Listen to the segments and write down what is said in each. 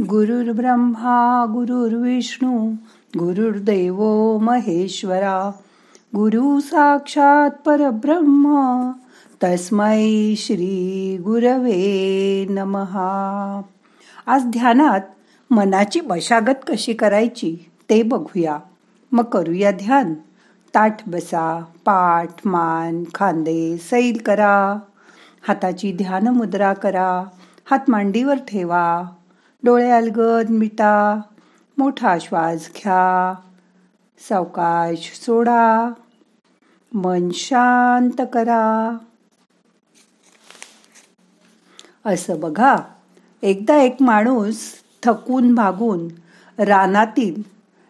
गुरुर्ब्रह्मा गुरुर्विष्णू गुरुर्देव महेश्वरा गुरु साक्षात परब्रह्म तस्मै श्री गुरवे नमहा आज ध्यानात मनाची मशागत कशी करायची ते बघूया. मग करूया ध्यान. ताठ बसा पाठ मान खांदे सैल करा. हाताची ध्यान मुद्रा करा. हात मांडीवर ठेवा. डोळे अलगद मिटा मोठा श्वास घ्या सावकाश सोडा मन शांत करा. असं बघा एकदा एक माणूस थकून भागून रानातील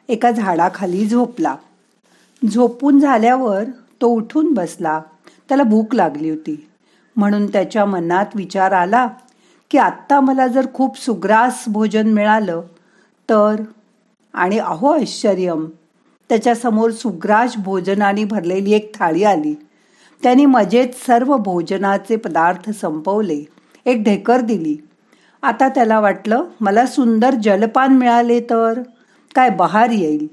एका झाडाखाली झोपला. झोपून झाल्यावर तो उठून बसला. त्याला भूक लागली होती. म्हणून त्याच्या मनात विचार आला की आत्ता मला जर खूप सुग्रास भोजन मिळालं तर? आणि अहो आश्चर्यम त्याच्यासमोर सुग्रास भोजनाने भरलेली एक थाळी आली. त्यांनी मजेत सर्व भोजनाचे पदार्थ संपवले एक ढेकर दिली. आता त्याला वाटलं मला सुंदर जलपान मिळाले तर? काय बहार येईल?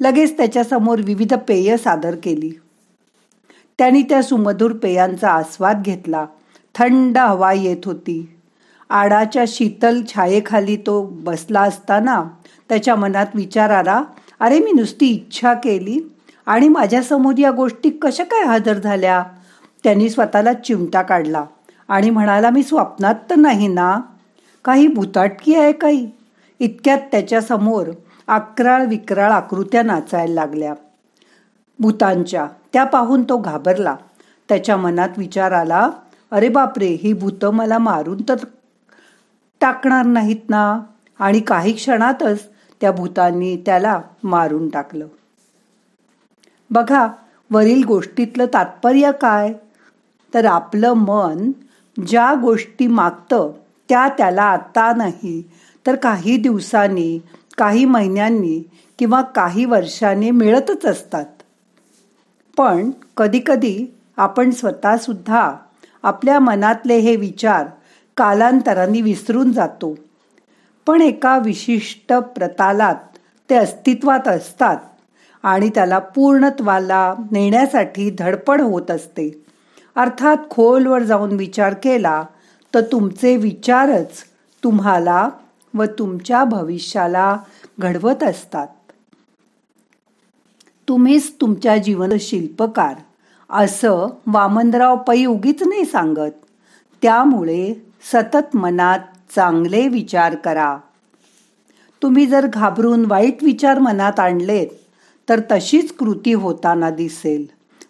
लगेच त्याच्यासमोर विविध पेय सादर केली. त्यांनी त्या सुमधुर पेयांचा आस्वाद घेतला. थंड हवा येत होती. आडाच्या शीतल छायेखाली तो बसला असताना त्याच्या मनात विचार आला अरे मी नुसती इच्छा केली आणि माझ्यासमोर या गोष्टी कशा काय हजर झाल्या? त्यांनी स्वतःला चिमटा काढला आणि म्हणाला मी स्वप्नात तर नाही ना. काही भूताटकी आहे काही? इतक्यात त्याच्यासमोर अकराळ विक्राळ आकृत्या नाचायला लागल्या. भूतांच्या त्या पाहून तो घाबरला. त्याच्या मनात विचार आला अरे बापरे ही भूतं मला मारून तर टाकणार नाहीत ना? आणि काही क्षणातच त्या भूतांनी त्याला मारून टाकलं. बघा वरील गोष्टीतलं तात्पर्य काय? तर आपलं मन ज्या गोष्टी मागतं त्या त्याला आता नाही तर काही दिवसांनी काही महिन्यांनी किंवा काही वर्षांनी मिळतच असतात. पण कधीकधी आपण स्वतः सुद्धा आपल्या मनातले हे विचार कालांतराने विसरून जातो. पण एका विशिष्ट प्रतालात ते अस्तित्वात असतात आणि त्याला पूर्णत्वाला नेण्यासाठी धडपड होत असते. अर्थात खोलवर जाऊन विचार केला तर तुमचे विचारच तुम्हाला व तुमच्या भविष्याला घडवत असतात. तुम्हीच तुमच्या जीवन शिल्पकार असं वामनराव पै उगीच नाही सांगत. त्यामुळे सतत मनात चांगले विचार करा. तुम्ही जर घाबरून वाईट विचार मनात आणलेत तर तशीच कृती होताना दिसेल.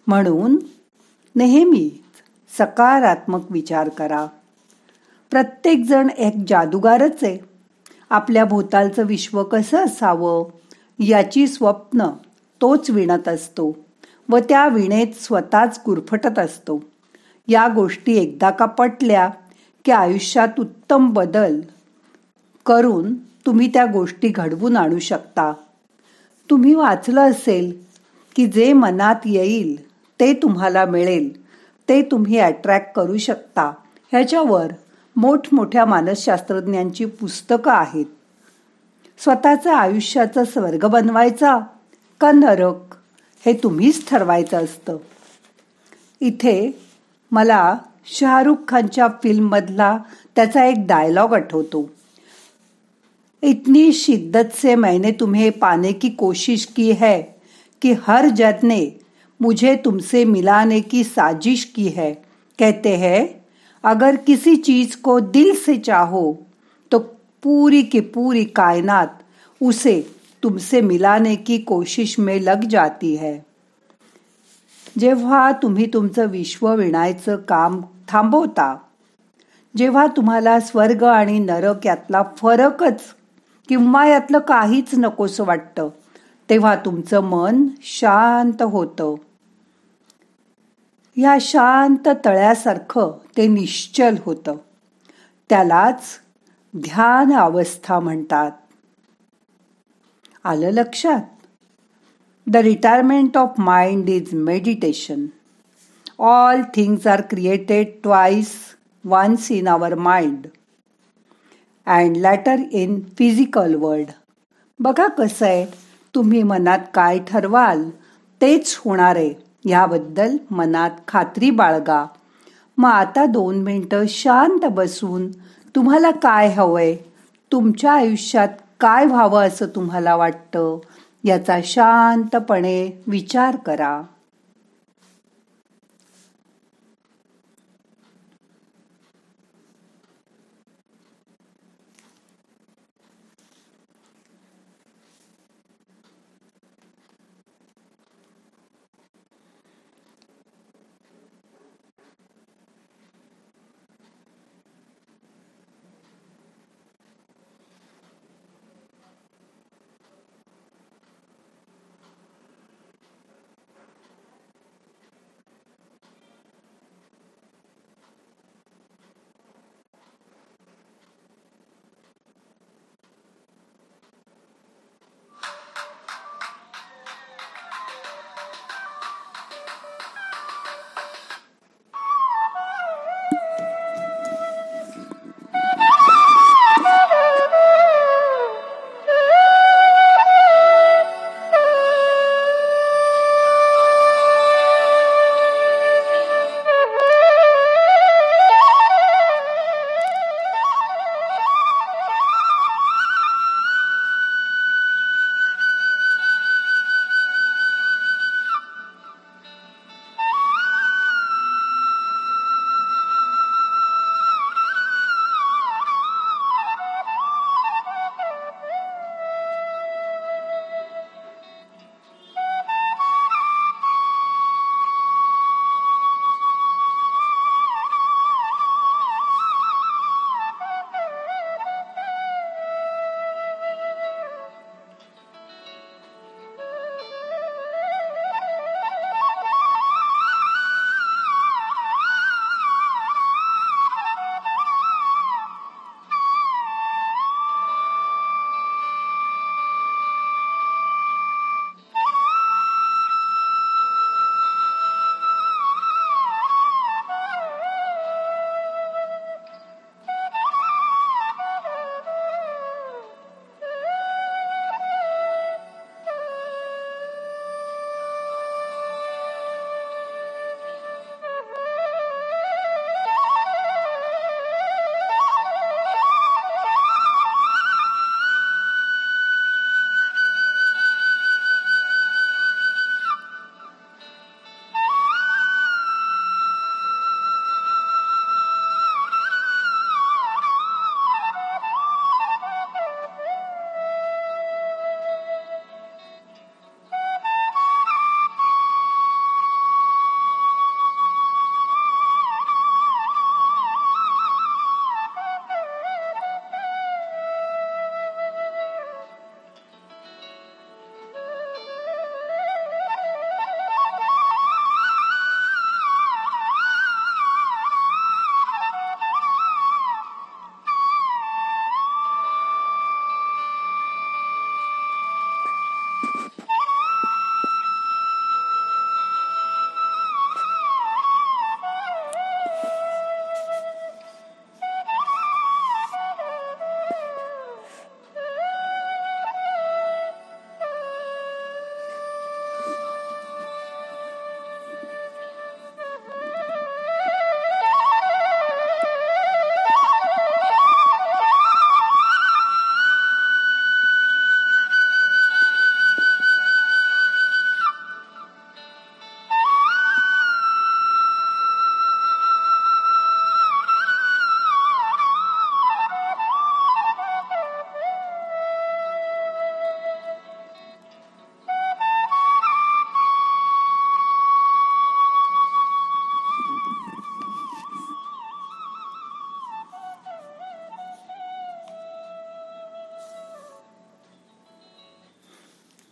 म्हणून नेहमी सकारात्मक विचार करा. प्रत्येकजण एक जादूगारच आहे. आपल्या भोवतालचं विश्व कसं असावं याची स्वप्न तोच विणत असतो व त्या विणेत स्वतःच गुरफटत असतो. या गोष्टी एकदा का पटल्या की आयुष्यात उत्तम बदल करून तुम्ही त्या गोष्टी घडवून आणू शकता. तुम्ही वाचलं असेल की जे मनात येईल ते तुम्हाला मिळेल. ते तुम्ही अट्रॅक्ट करू शकता. ह्याच्यावर मोठमोठ्या मानसशास्त्रज्ञांची पुस्तकं आहेत. स्वतःचं आयुष्याचा स्वर्ग बनवायचा का नरक हे तुम्हीच ठरवायचं असतं. इथे मला शाहरुख खानच्या फिल्ममधला त्याचा एक डायलॉग आठवतो. इतनी शिद्दत से मैंने तुम्हें पाने की कोशिश की है कि हर जद ने मुझे तुमसे मिलाने की साजिश की है। कहते हैं, अगर किसी चीज़ को दिल से चाहो तो पूरी की पूरी कायनात उसे तुमसे मिलाने की कोशिश में लग जाती है। जेव्हा तुम्ही तुमचं विश्व विणायचं काम थांबवता. जेव्हा तुम्हाला स्वर्ग आणि नरक यातला फरकच किंवा यातलं काहीच नकोस वाटतं तेव्हा तुमचं मन शांत होतं. या शांत तळ्यासारखं ते निश्चल होतं. त्यालाच ध्यान अवस्था म्हणतात. आलं लक्षात? The retirement of mind is meditation all things are created twice once in our mind. And later in physical world बघा कसं आहे. तुम्ही मनात काय ठरवाल? तेच होणार आहे. ह्याबद्दल मनात खात्री बाळगा. मग आता दोन मिनटं शांत बसून तुम्हाला काय हवंय? तुमच्या आयुष्यात काय व्हावं असं तुम्हाला वाटतं? याचा शांतपणे विचार करा.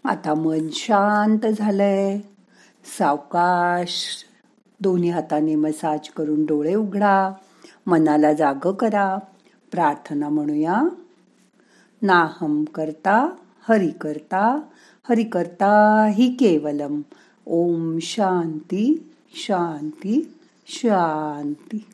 आता मन शांत झालंय. सावकाश. दोन्ही हाताने मसाज करून डोळे उघडा. मनाला जाग करा. प्रार्थना म्हणूया. नाहम करता हरि करता. हरि करता ही केवलम. ओम शांती शांती शांती.